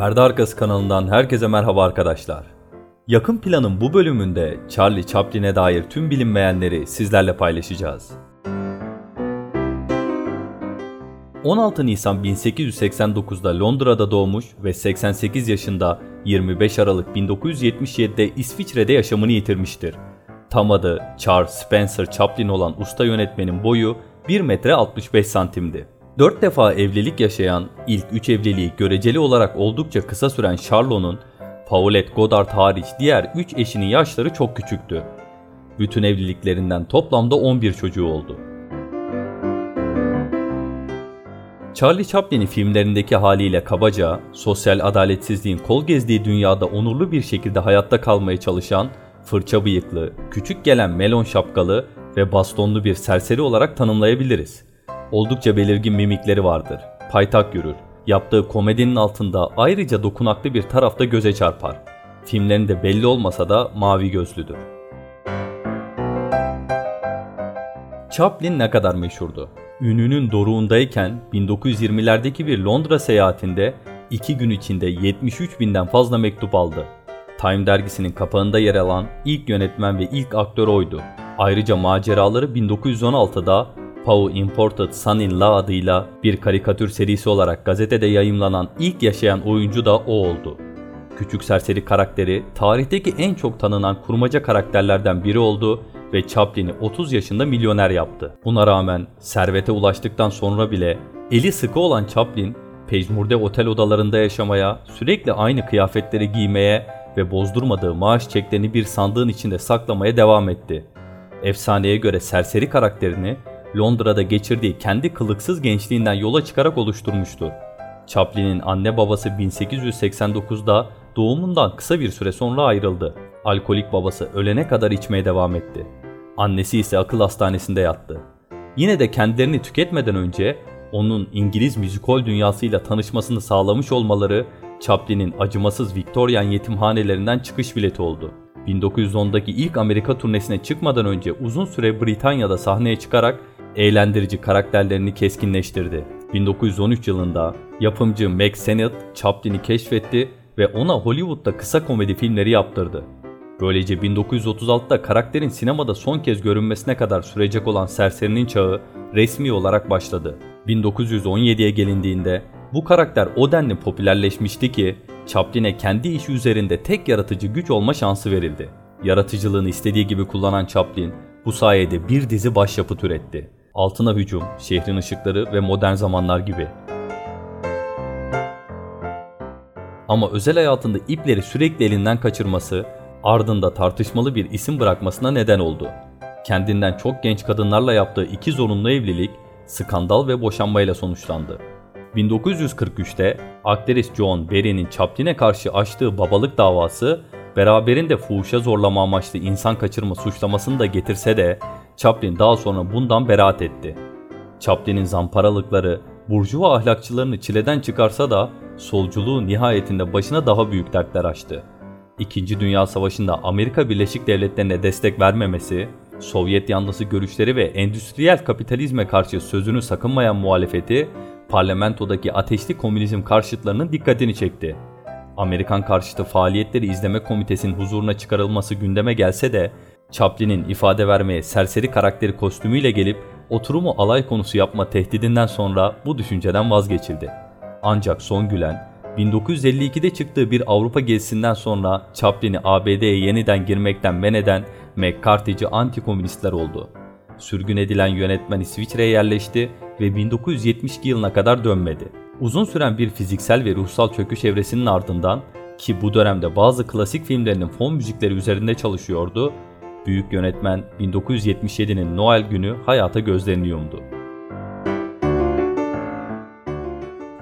Perde Arkası kanalından herkese merhaba arkadaşlar. Yakın planın bu bölümünde Charlie Chaplin'e dair tüm bilinmeyenleri sizlerle paylaşacağız. 16 Nisan 1889'da Londra'da doğmuş ve 88 yaşında 25 Aralık 1977'de İsviçre'de yaşamını yitirmiştir. Tam adı Charles Spencer Chaplin olan usta yönetmenin boyu 1 metre 65 santimdi. 4 defa evlilik yaşayan, ilk 3 evliliği göreceli olarak oldukça kısa süren Charlot'un, Paulette Goddard hariç diğer 3 eşinin yaşları çok küçüktü. Bütün evliliklerinden toplamda 11 çocuğu oldu. Charlie Chaplin'i filmlerindeki haliyle kabaca, sosyal adaletsizliğin kol gezdiği dünyada onurlu bir şekilde hayatta kalmaya çalışan, fırça bıyıklı, küçük gelen melon şapkalı ve bastonlu bir serseri olarak tanımlayabiliriz. Oldukça belirgin mimikleri vardır. Paytak yürür. Yaptığı komedinin altında ayrıca dokunaklı bir tarafta göze çarpar. Filmlerinde belli olmasa da mavi gözlüdür. Chaplin ne kadar meşhurdu? Ününün doruğundayken 1920'lerdeki bir Londra seyahatinde 2 gün içinde 73 binden fazla mektup aldı. Time dergisinin kapağında yer alan ilk yönetmen ve ilk aktör oydu. Ayrıca maceraları 1916'da Poe Imported Son-in-Law adıyla bir karikatür serisi olarak gazetede yayımlanan ilk yaşayan oyuncu da o oldu. Küçük serseri karakteri tarihteki en çok tanınan kurmaca karakterlerden biri oldu ve Chaplin'i 30 yaşında milyoner yaptı. Buna rağmen servete ulaştıktan sonra bile eli sıkı olan Chaplin, pejmurde otel odalarında yaşamaya, sürekli aynı kıyafetleri giymeye ve bozdurmadığı maaş çeklerini bir sandığın içinde saklamaya devam etti. Efsaneye göre serseri karakterini Londra'da geçirdiği kendi kılıksız gençliğinden yola çıkarak oluşturmuştur. Chaplin'in anne babası 1889'da doğumundan kısa bir süre sonra ayrıldı. Alkolik babası ölene kadar içmeye devam etti. Annesi ise akıl hastanesinde yattı. Yine de kendilerini tüketmeden önce onun İngiliz müzikol dünyasıyla tanışmasını sağlamış olmaları Chaplin'in acımasız Victorian yetimhanelerinden çıkış bileti oldu. 1910'daki ilk Amerika turnesine çıkmadan önce uzun süre Britanya'da sahneye çıkarak eğlendirici karakterlerini keskinleştirdi. 1913 yılında yapımcı Mac Sennett Chaplin'i keşfetti ve ona Hollywood'da kısa komedi filmleri yaptırdı. Böylece 1936'da karakterin sinemada son kez görünmesine kadar sürecek olan serserinin çağı resmi olarak başladı. 1917'ye gelindiğinde bu karakter o denli popülerleşmişti ki Chaplin'e kendi işi üzerinde tek yaratıcı güç olma şansı verildi. Yaratıcılığını istediği gibi kullanan Chaplin bu sayede bir dizi başyapıt üretti. Altına Hücum, Şehrin Işıkları ve Modern Zamanlar gibi. Ama özel hayatında ipleri sürekli elinden kaçırması, ardında tartışmalı bir isim bırakmasına neden oldu. Kendinden çok genç kadınlarla yaptığı iki zorunlu evlilik, skandal ve boşanmayla sonuçlandı. 1943'te aktris John Barry'nin Chaplin'e karşı açtığı babalık davası beraberinde fuhuşa zorlama amaçlı insan kaçırma suçlamasını da getirse de Chaplin daha sonra bundan beraat etti. Chaplin'in zamparalıkları burjuva ahlakçılarını çileden çıkarsa da solculuğu nihayetinde başına daha büyük dertler açtı. İkinci Dünya Savaşı'nda Amerika Birleşik Devletleri'ne destek vermemesi, Sovyet yanlısı görüşleri ve endüstriyel kapitalizme karşı sözünü sakınmayan muhalefeti, parlamentodaki ateşli komünizm karşıtlarının dikkatini çekti. Amerikan karşıtı faaliyetleri izleme komitesinin huzuruna çıkarılması gündeme gelse de Chaplin'in ifade vermeye serseri karakteri kostümüyle gelip oturumu alay konusu yapma tehdidinden sonra bu düşünceden vazgeçildi. Ancak son gülen 1952'de çıktığı bir Avrupa gezisinden sonra Chaplin'i ABD'ye yeniden girmekten men eden McCarthy'ci anti-komünistler oldu. Sürgün edilen yönetmen İsviçre'ye yerleşti ve 1972 yılına kadar dönmedi. Uzun süren bir fiziksel ve ruhsal çöküş evresinin ardından ki bu dönemde bazı klasik filmlerinin fon müzikleri üzerinde çalışıyordu, büyük yönetmen 1977'nin Noel günü hayata gözlerini yumdu.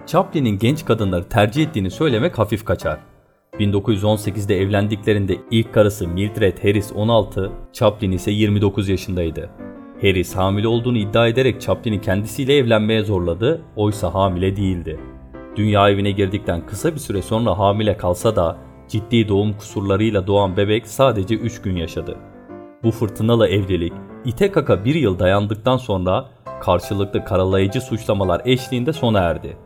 Chaplin'in genç kadınları tercih ettiğini söylemek hafif kaçar. 1918'de evlendiklerinde ilk karısı Mildred Harris 16, Chaplin ise 29 yaşındaydı. Harris hamile olduğunu iddia ederek Chaplin'i kendisiyle evlenmeye zorladı, oysa hamile değildi. Dünya evine girdikten kısa bir süre sonra hamile kalsa da ciddi doğum kusurlarıyla doğan bebek sadece 3 gün yaşadı. Bu fırtınalı evlilik ite kaka bir yıl dayandıktan sonra karşılıklı karalayıcı suçlamalar eşliğinde sona erdi.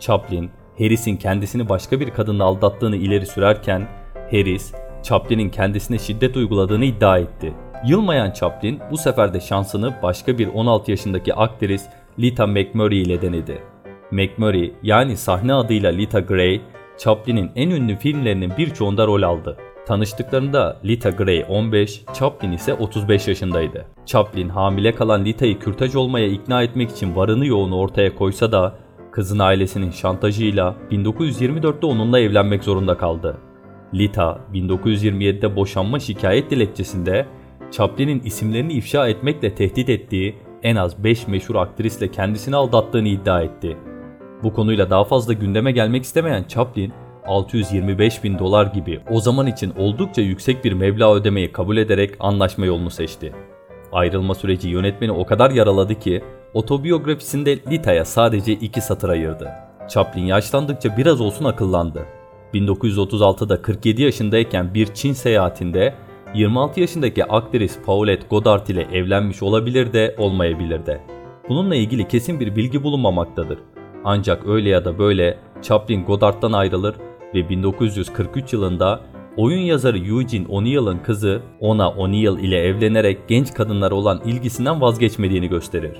Chaplin, Harris'in kendisini başka bir kadınla aldattığını ileri sürerken Harris, Chaplin'in kendisine şiddet uyguladığını iddia etti. Yılmayan Chaplin bu sefer de şansını başka bir 16 yaşındaki aktris Lita McMurray ile denedi. McMurray yani sahne adıyla Lita Gray, Chaplin'in en ünlü filmlerinin birçoğunda rol aldı. Tanıştıklarında Lita Gray 15, Chaplin ise 35 yaşındaydı. Chaplin hamile kalan Lita'yı kürtaj olmaya ikna etmek için varını yoğunu ortaya koysa da kızın ailesinin şantajıyla 1924'te onunla evlenmek zorunda kaldı. Lita 1927'de boşanma şikayet dilekçesinde Chaplin'in isimlerini ifşa etmekle tehdit ettiği en az 5 meşhur aktrisle kendisini aldattığını iddia etti. Bu konuyla daha fazla gündeme gelmek istemeyen Chaplin, 625 bin dolar gibi o zaman için oldukça yüksek bir meblağ ödemeyi kabul ederek anlaşma yolunu seçti. Ayrılma süreci yönetmeni o kadar yaraladı ki otobiyografisinde Lita'ya sadece iki satır ayırdı. Chaplin yaşlandıkça biraz olsun akıllandı. 1936'da 47 yaşındayken bir Çin seyahatinde 26 yaşındaki aktris Paulette Goddard ile evlenmiş olabilir de olmayabilir de. Bununla ilgili kesin bir bilgi bulunmamaktadır. Ancak öyle ya da böyle Chaplin Goddard'dan ayrılır ve 1943 yılında oyun yazarı Eugene O'Neill'ın kızı Ona O'Neill ile evlenerek genç kadınlara olan ilgisinden vazgeçmediğini gösterir.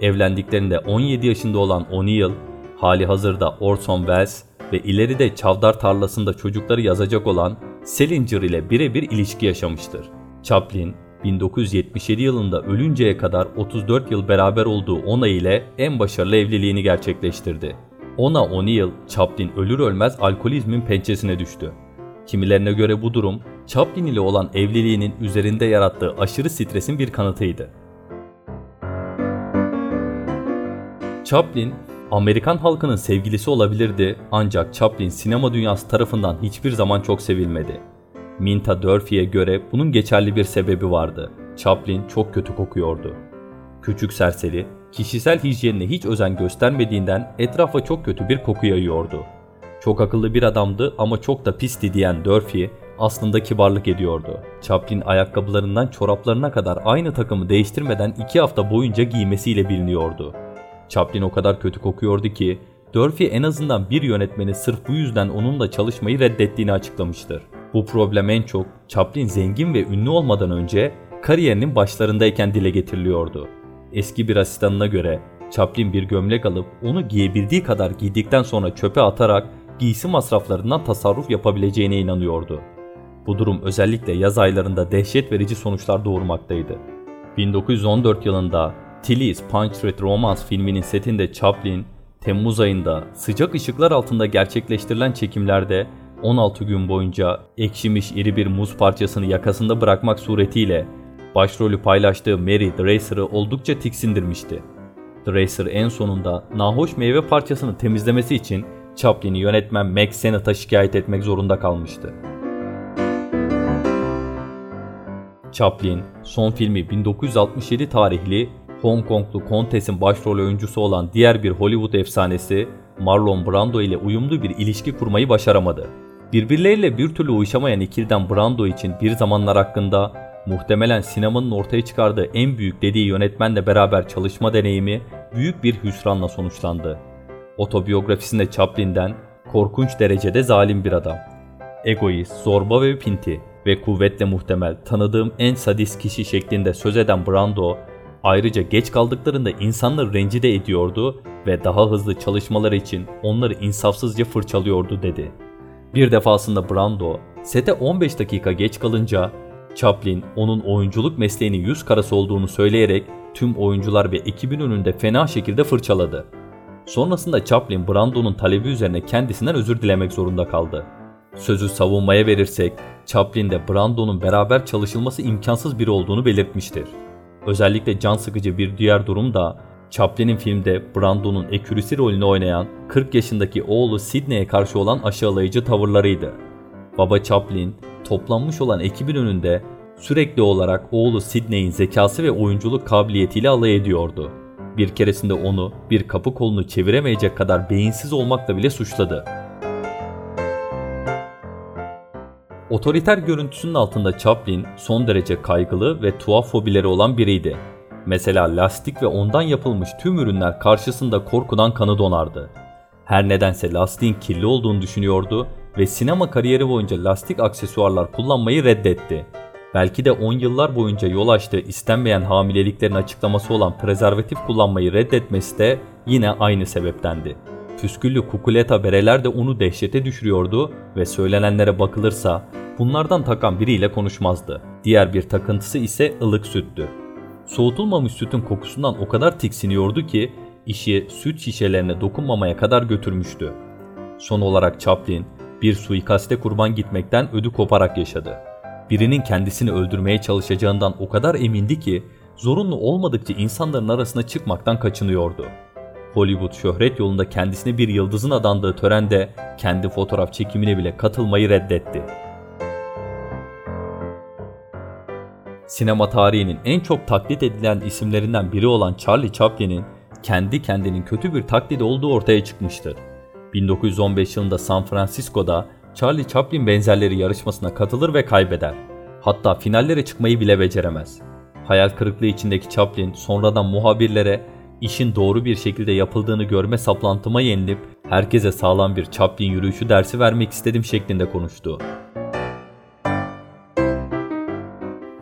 Evlendiklerinde 17 yaşında olan O'Neill, hali hazırda Orson Welles ve ileride Çavdar tarlasında çocukları yazacak olan Salinger ile birebir ilişki yaşamıştır. Chaplin, 1977 yılında ölünceye kadar 34 yıl beraber olduğu Ona ile en başarılı evliliğini gerçekleştirdi. Ona O'Neill, Chaplin ölür ölmez alkolizmin pençesine düştü. Kimilerine göre bu durum, Chaplin ile olan evliliğinin üzerinde yarattığı aşırı stresin bir kanıtıydı. Chaplin, Amerikan halkının sevgilisi olabilirdi ancak Chaplin sinema dünyası tarafından hiçbir zaman çok sevilmedi. Minta Durfee'ye göre bunun geçerli bir sebebi vardı. Chaplin çok kötü kokuyordu. Küçük serseri, kişisel hijyenine hiç özen göstermediğinden etrafa çok kötü bir koku yayıyordu. Çok akıllı bir adamdı ama çok da pisti diyen Durfee aslında kibarlık ediyordu. Chaplin ayakkabılarından çoraplarına kadar aynı takımı değiştirmeden iki hafta boyunca giymesiyle biliniyordu. Chaplin o kadar kötü kokuyordu ki Durfee en azından bir yönetmeni sırf bu yüzden onunla çalışmayı reddettiğini açıklamıştır. Bu problem en çok Chaplin zengin ve ünlü olmadan önce kariyerinin başlarındayken dile getiriliyordu. Eski bir asistanına göre Chaplin bir gömlek alıp onu giyebildiği kadar giydikten sonra çöpe atarak giysi masraflarından tasarruf yapabileceğine inanıyordu. Bu durum özellikle yaz aylarında dehşet verici sonuçlar doğurmaktaydı. 1914 yılında Tilly's Punch Red Romance filminin setinde Chaplin, Temmuz ayında sıcak ışıklar altında gerçekleştirilen çekimlerde 16 gün boyunca ekşimiş iri bir muz parçasını yakasında bırakmak suretiyle başrolü paylaştığı Mary Dreiser'ı oldukça tiksindirmişti. Dreiser en sonunda nahoş meyve parçasını temizlemesi için Chaplin'i yönetmen Max Sennett'a şikayet etmek zorunda kalmıştı. Chaplin, son filmi 1967 tarihli Hong Konglu Kontes'in başrol oyuncusu olan diğer bir Hollywood efsanesi Marlon Brando ile uyumlu bir ilişki kurmayı başaramadı. Birbirleriyle bir türlü uyuşamayan ikiliden Brando için bir zamanlar hakkında muhtemelen sinemanın ortaya çıkardığı en büyük dediği yönetmenle beraber çalışma deneyimi büyük bir hüsranla sonuçlandı. Otobiyografisinde Chaplin'den korkunç derecede zalim bir adam. Egoist, zorba ve pinti ve kuvvetle muhtemel tanıdığım en sadist kişi şeklinde söz eden Brando, ayrıca geç kaldıklarında insanları rencide ediyordu ve daha hızlı çalışmaları için onları insafsızca fırçalıyordu dedi. Bir defasında Brando, sete 15 dakika geç kalınca Chaplin onun oyunculuk mesleğinin yüz karası olduğunu söyleyerek tüm oyuncular ve ekibin önünde fena şekilde fırçaladı. Sonrasında Chaplin Brando'nun talebi üzerine kendisinden özür dilemek zorunda kaldı. Sözü savunmaya verirsek Chaplin de Brando'nun beraber çalışılması imkansız biri olduğunu belirtmiştir. Özellikle can sıkıcı bir diğer durum da Chaplin'in filmde Brando'nun ekürisi rolünü oynayan 40 yaşındaki oğlu Sidney'e karşı olan aşağılayıcı tavırlarıydı. Baba Chaplin toplanmış olan ekibin önünde sürekli olarak oğlu Sidney'in zekası ve oyunculuk kabiliyetiyle alay ediyordu. Bir keresinde onu bir kapı kolunu çeviremeyecek kadar beyinsiz olmakla bile suçladı. Otoriter görüntüsünün altında Chaplin son derece kaygılı ve tuhaf fobileri olan biriydi. Mesela lastik ve ondan yapılmış tüm ürünler karşısında korkudan kanı donardı. Her nedense lastiğin kirli olduğunu düşünüyordu ve sinema kariyeri boyunca lastik aksesuarlar kullanmayı reddetti. Belki de 10 yıllar boyunca yol açtığı istenmeyen hamileliklerin açıklaması olan prezervatif kullanmayı reddetmesi de yine aynı sebeptendi. Püsküllü kukuleta bereler de onu dehşete düşürüyordu ve söylenenlere bakılırsa bunlardan takan biriyle konuşmazdı. Diğer bir takıntısı ise ılık süttü. Soğutulmamış sütün kokusundan o kadar tiksiniyordu ki işi süt şişelerine dokunmamaya kadar götürmüştü. Son olarak Chaplin bir suikaste kurban gitmekten ödü koparak yaşadı. Birinin kendisini öldürmeye çalışacağından o kadar emindi ki zorunlu olmadıkça insanların arasına çıkmaktan kaçınıyordu. Hollywood şöhret yolunda kendisine bir yıldızın adandığı törende kendi fotoğraf çekimine bile katılmayı reddetti. Sinema tarihinin en çok taklit edilen isimlerinden biri olan Charlie Chaplin'in kendi kendinin kötü bir taklidi olduğu ortaya çıkmıştır. 1915 yılında San Francisco'da Charlie Chaplin benzerleri yarışmasına katılır ve kaybeder. Hatta finallere çıkmayı bile beceremez. Hayal kırıklığı içindeki Chaplin sonradan muhabirlere işin doğru bir şekilde yapıldığını görme saplantıma yenilip herkese sağlam bir Chaplin yürüyüşü dersi vermek istedim şeklinde konuştu.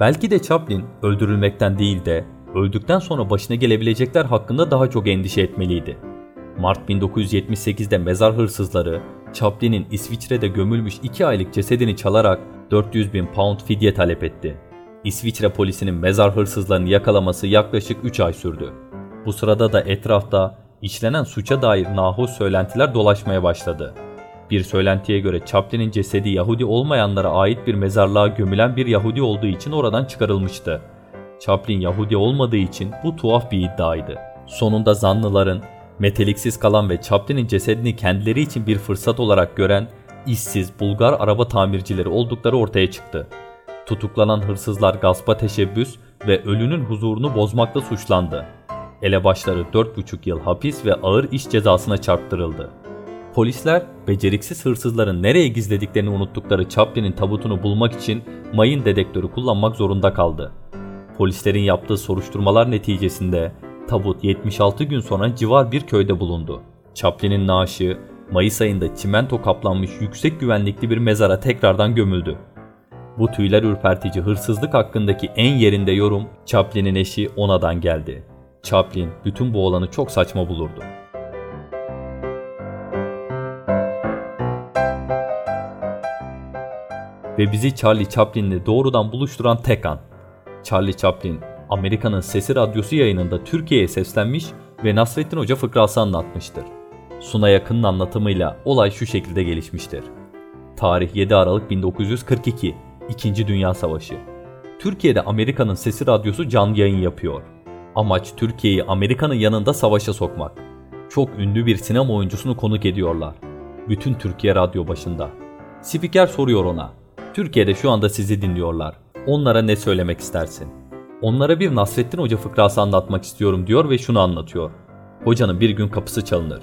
Belki de Chaplin öldürülmekten değil de öldükten sonra başına gelebilecekler hakkında daha çok endişe etmeliydi. Mart 1978'de mezar hırsızları Chaplin'in İsviçre'de gömülmüş 2 aylık cesedini çalarak 400 bin pound fidye talep etti. İsviçre polisinin mezar hırsızlarını yakalaması yaklaşık 3 ay sürdü. Bu sırada da etrafta işlenen suça dair nahoş söylentiler dolaşmaya başladı. Bir söylentiye göre Chaplin'in cesedi Yahudi olmayanlara ait bir mezarlığa gömülen bir Yahudi olduğu için oradan çıkarılmıştı. Chaplin Yahudi olmadığı için bu tuhaf bir iddiaydı. Sonunda zanlıların meteliksiz kalan ve Chaplin'in cesedini kendileri için bir fırsat olarak gören işsiz Bulgar araba tamircileri oldukları ortaya çıktı. Tutuklanan hırsızlar gaspa teşebbüs ve ölünün huzurunu bozmakla suçlandı. Elebaşları 4,5 yıl hapis ve ağır iş cezasına çarptırıldı. Polisler beceriksiz hırsızların nereye gizlediklerini unuttukları Chaplin'in tabutunu bulmak için mayın dedektörü kullanmak zorunda kaldı. Polislerin yaptığı soruşturmalar neticesinde tabut 76 gün sonra civar bir köyde bulundu. Chaplin'in naaşı Mayıs ayında çimento kaplanmış yüksek güvenlikli bir mezara tekrardan gömüldü. Bu tüyler ürpertici hırsızlık hakkındaki en yerinde yorum Chaplin'in eşi Ona'dan geldi. Chaplin bütün bu olanı çok saçma bulurdu. Ve bizi Charlie Chaplin'le doğrudan buluşturan tek an. Charlie Chaplin, Amerika'nın Sesi Radyosu yayınında Türkiye'ye seslenmiş ve Nasrettin Hoca fıkrası anlatmıştır. Suna yakının anlatımıyla olay şu şekilde gelişmiştir. Tarih 7 Aralık 1942, İkinci Dünya Savaşı. Türkiye'de Amerika'nın Sesi Radyosu canlı yayın yapıyor. Amaç Türkiye'yi Amerika'nın yanında savaşa sokmak. Çok ünlü bir sinema oyuncusunu konuk ediyorlar. Bütün Türkiye radyo başında. Spiker soruyor ona. Türkiye'de şu anda sizi dinliyorlar. Onlara ne söylemek istersin? Onlara bir Nasrettin Hoca fıkrası anlatmak istiyorum diyor ve şunu anlatıyor. Hocanın bir gün kapısı çalınır.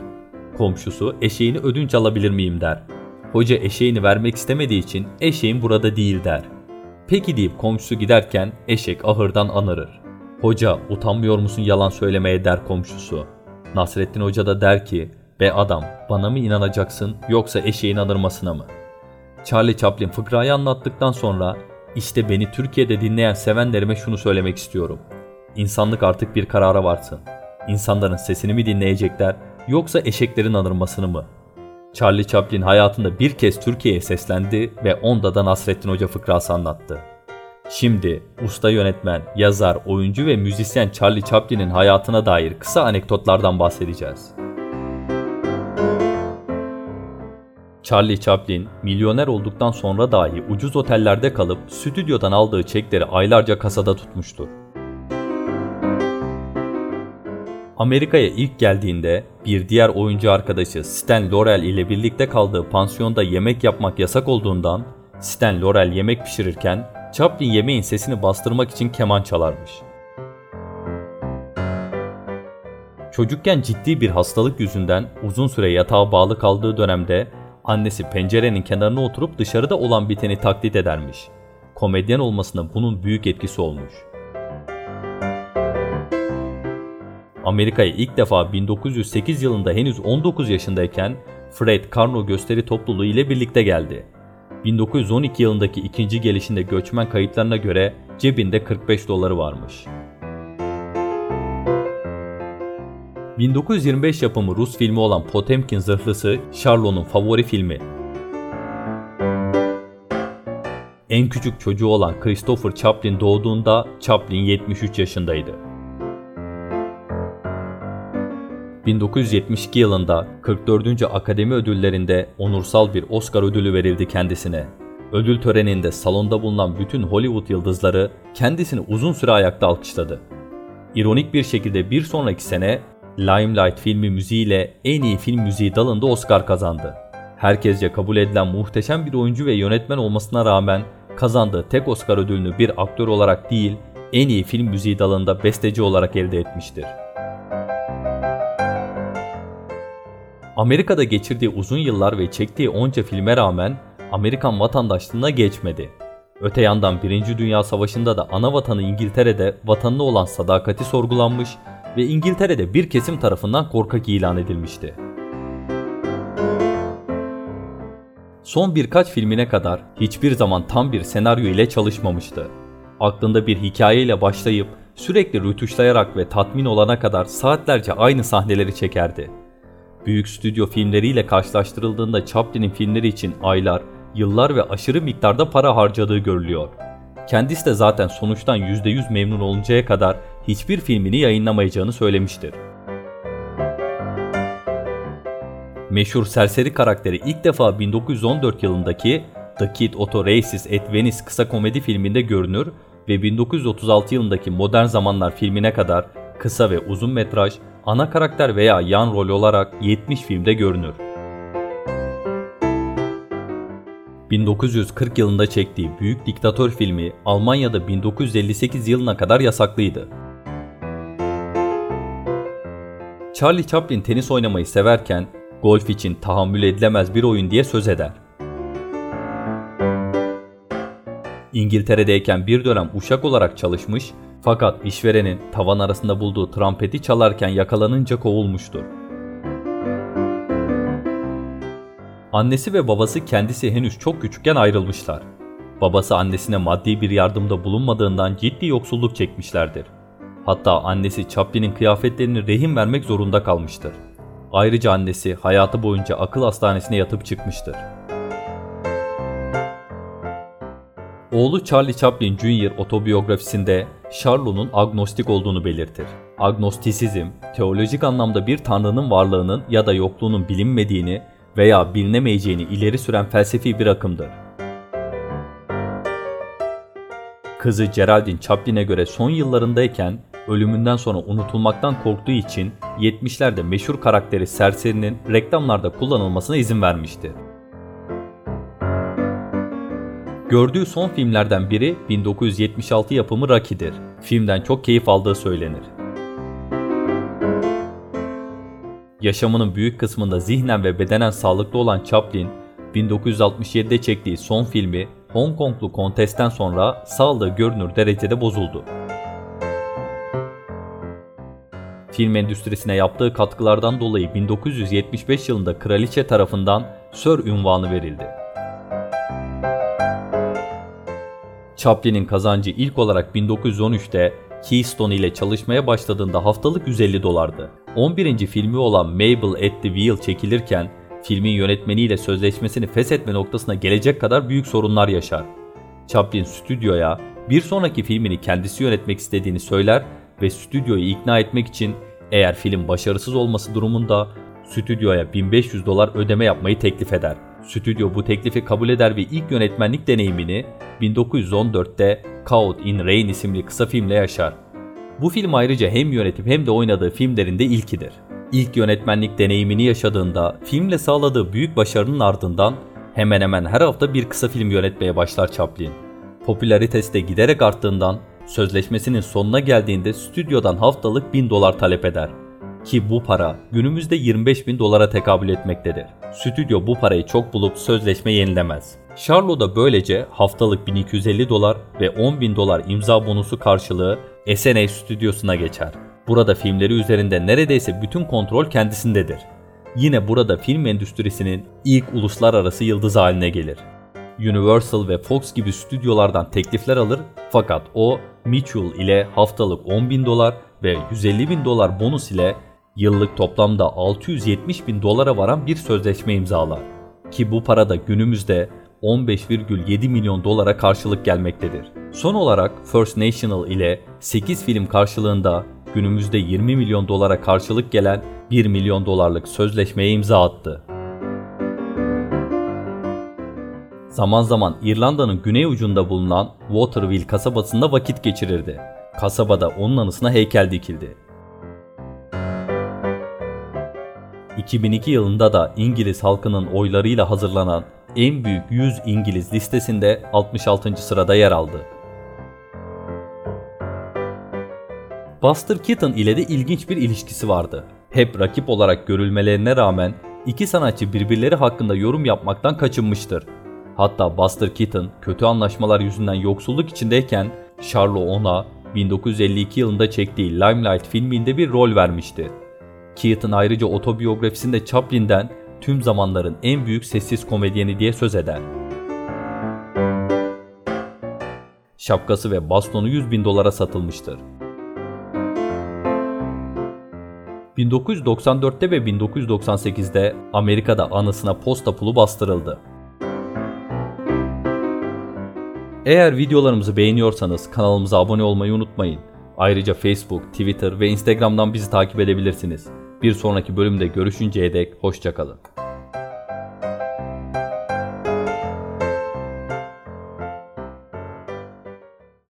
Komşusu eşeğini ödünç alabilir miyim der. Hoca eşeğini vermek istemediği için eşeğin burada değil der. Peki deyip komşusu giderken eşek ahırdan anırır. Hoca utanmıyor musun yalan söylemeye der komşusu. Nasrettin Hoca da der ki be adam bana mı inanacaksın yoksa eşeğin anırmasına mı? Charlie Chaplin fıkrayı anlattıktan sonra işte beni Türkiye'de dinleyen sevenlerime şunu söylemek istiyorum. İnsanlık artık bir karara varsın. İnsanların sesini mi dinleyecekler yoksa eşeklerin anırmasını mı? Charlie Chaplin hayatında bir kez Türkiye'ye seslendi ve onda da Nasrettin Hoca fıkrası anlattı. Şimdi usta yönetmen, yazar, oyuncu ve müzisyen Charlie Chaplin'in hayatına dair kısa anekdotlardan bahsedeceğiz. Charlie Chaplin milyoner olduktan sonra dahi ucuz otellerde kalıp stüdyodan aldığı çekleri aylarca kasada tutmuştur. Amerika'ya ilk geldiğinde bir diğer oyuncu arkadaşı Stan Laurel ile birlikte kaldığı pansiyonda yemek yapmak yasak olduğundan Stan Laurel yemek pişirirken Chaplin yemeğin sesini bastırmak için keman çalarmış. Çocukken ciddi bir hastalık yüzünden uzun süre yatağa bağlı kaldığı dönemde annesi pencerenin kenarına oturup dışarıda olan biteni taklit edermiş. Komedyen olmasına bunun büyük etkisi olmuş. Amerika'ya ilk defa 1908 yılında henüz 19 yaşındayken Fred Karno gösteri topluluğu ile birlikte geldi. 1912 yılındaki ikinci gelişinde göçmen kayıtlarına göre cebinde 45 doları varmış. 1925 yapımı Rus filmi olan Potemkin Zırhlısı Charlot'un favori filmi. En küçük çocuğu olan Christopher Chaplin doğduğunda Chaplin 73 yaşındaydı. 1972 yılında 44. Akademi Ödülleri'nde onursal bir Oscar ödülü verildi kendisine. Ödül töreninde salonda bulunan bütün Hollywood yıldızları kendisini uzun süre ayakta alkışladı. İronik bir şekilde bir sonraki sene Limelight filmi müziğiyle en iyi film müziği dalında Oscar kazandı. Herkesce kabul edilen muhteşem bir oyuncu ve yönetmen olmasına rağmen kazandığı tek Oscar ödülünü bir aktör olarak değil, en iyi film müziği dalında besteci olarak elde etmiştir. Amerika'da geçirdiği uzun yıllar ve çektiği onca filme rağmen Amerikan vatandaşlığına geçmedi. Öte yandan 1. Dünya Savaşı'nda da ana vatanı İngiltere'de vatanına olan sadakati sorgulanmış ve İngiltere'de bir kesim tarafından korkak ilan edilmişti. Son birkaç filmine kadar hiçbir zaman tam bir senaryo ile çalışmamıştı. Aklında bir hikayeyle başlayıp sürekli rütuşlayarak ve tatmin olana kadar saatlerce aynı sahneleri çekerdi. Büyük stüdyo filmleriyle karşılaştırıldığında Chaplin'in filmleri için aylar, yıllar ve aşırı miktarda para harcadığı görülüyor. Kendisi de zaten sonuçtan %100 memnun oluncaya kadar hiçbir filmini yayınlamayacağını söylemiştir. Meşhur serseri karakteri ilk defa 1914 yılındaki The Kid Otto Races at Venice kısa komedi filminde görünür ve 1936 yılındaki Modern Zamanlar filmine kadar kısa ve uzun metraj, ana karakter veya yan rol olarak 70 filmde görünür. 1940 yılında çektiği Büyük Diktatör filmi Almanya'da 1958 yılına kadar yasaklıydı. Charlie Chaplin tenis oynamayı severken golf için tahammül edilemez bir oyun diye söz eder. İngiltere'deyken bir dönem uşak olarak çalışmış fakat işverenin tavan arasında bulduğu trampeti çalarken yakalanınca kovulmuştur. Annesi ve babası kendisi henüz çok küçükken ayrılmışlar. Babası annesine maddi bir yardımda bulunmadığından ciddi yoksulluk çekmişlerdir. Hatta annesi Chaplin'in kıyafetlerini rehin vermek zorunda kalmıştır. Ayrıca annesi hayatı boyunca akıl hastanesine yatıp çıkmıştır. Oğlu Charlie Chaplin Jr. otobiyografisinde Charlot'un agnostik olduğunu belirtir. Agnostisizm, teolojik anlamda bir tanrının varlığının ya da yokluğunun bilinmediğini veya bilinemeyeceğini ileri süren felsefi bir akımdır. Kızı Geraldine Chaplin'e göre son yıllarındayken ölümünden sonra unutulmaktan korktuğu için 70'lerde meşhur karakteri serserinin reklamlarda kullanılmasına izin vermişti. Gördüğü son filmlerden biri 1976 yapımı Rocky'dir. Filmden çok keyif aldığı söylenir. Yaşamının büyük kısmında zihnen ve bedenen sağlıklı olan Chaplin, 1967'de çektiği son filmi Hong Konglu kontesten sonra sağlığı görünür derecede bozuldu. Film endüstrisine yaptığı katkılardan dolayı 1975 yılında kraliçe tarafından Sir ünvanı verildi. Chaplin'in kazancı ilk olarak 1913'te Keystone ile çalışmaya başladığında haftalık 150 dolardı. 11. filmi olan Mabel at the Wheel çekilirken filmin yönetmeniyle sözleşmesini feshetme noktasına gelecek kadar büyük sorunlar yaşar. Chaplin stüdyoya bir sonraki filmini kendisi yönetmek istediğini söyler ve stüdyoyu ikna etmek için eğer film başarısız olması durumunda stüdyoya 1500 dolar ödeme yapmayı teklif eder. Stüdyo bu teklifi kabul eder ve ilk yönetmenlik deneyimini 1914'te Caught in Rain isimli kısa filmle yaşar. Bu film ayrıca hem yönetip hem de oynadığı filmlerinde ilkidir. İlk yönetmenlik deneyimini yaşadığında filmle sağladığı büyük başarının ardından hemen hemen her hafta bir kısa film yönetmeye başlar Chaplin. Popülaritesi de giderek arttığından sözleşmesinin sonuna geldiğinde stüdyodan haftalık 1000 dolar talep eder. Ki bu para günümüzde 25 bin dolara tekabül etmektedir. Stüdyo bu parayı çok bulup sözleşme yenilemez. Charlo da böylece haftalık 1250 dolar ve 10 bin dolar imza bonusu karşılığı SNA stüdyosuna geçer. Burada filmleri üzerinde neredeyse bütün kontrol kendisindedir. Yine burada film endüstrisinin ilk uluslararası yıldız haline gelir. Universal ve Fox gibi stüdyolardan teklifler alır fakat o Mitchell ile haftalık 10 bin dolar ve 150 bin dolar bonus ile yıllık toplamda 670 bin dolara varan bir sözleşme imzalar. Ki bu para da günümüzde 15,7 milyon dolara karşılık gelmektedir. Son olarak First National ile 8 film karşılığında günümüzde 20 milyon dolara karşılık gelen 1 milyon dolarlık sözleşmeye imza attı. Zaman zaman İrlanda'nın güney ucunda bulunan Waterville kasabasında vakit geçirirdi. Kasabada onun anısına heykel dikildi. 2002 yılında da İngiliz halkının oylarıyla hazırlanan en büyük 100 İngiliz listesinde 66. sırada yer aldı. Buster Keaton ile de ilginç bir ilişkisi vardı. Hep rakip olarak görülmelerine rağmen iki sanatçı birbirleri hakkında yorum yapmaktan kaçınmıştır. Hatta Buster Keaton kötü anlaşmalar yüzünden yoksulluk içindeyken Charlo ona 1952 yılında çektiği Limelight filminde bir rol vermişti. Keaton ayrıca otobiyografisinde Chaplin'den tüm zamanların en büyük sessiz komedyeni diye söz eder. Şapkası ve bastonu 100 bin dolara satılmıştır. 1994'te ve 1998'de Amerika'da anısına posta pulu bastırıldı. Eğer videolarımızı beğeniyorsanız kanalımıza abone olmayı unutmayın. Ayrıca Facebook, Twitter ve Instagram'dan bizi takip edebilirsiniz. Bir sonraki bölümde görüşünceye dek hoşçakalın.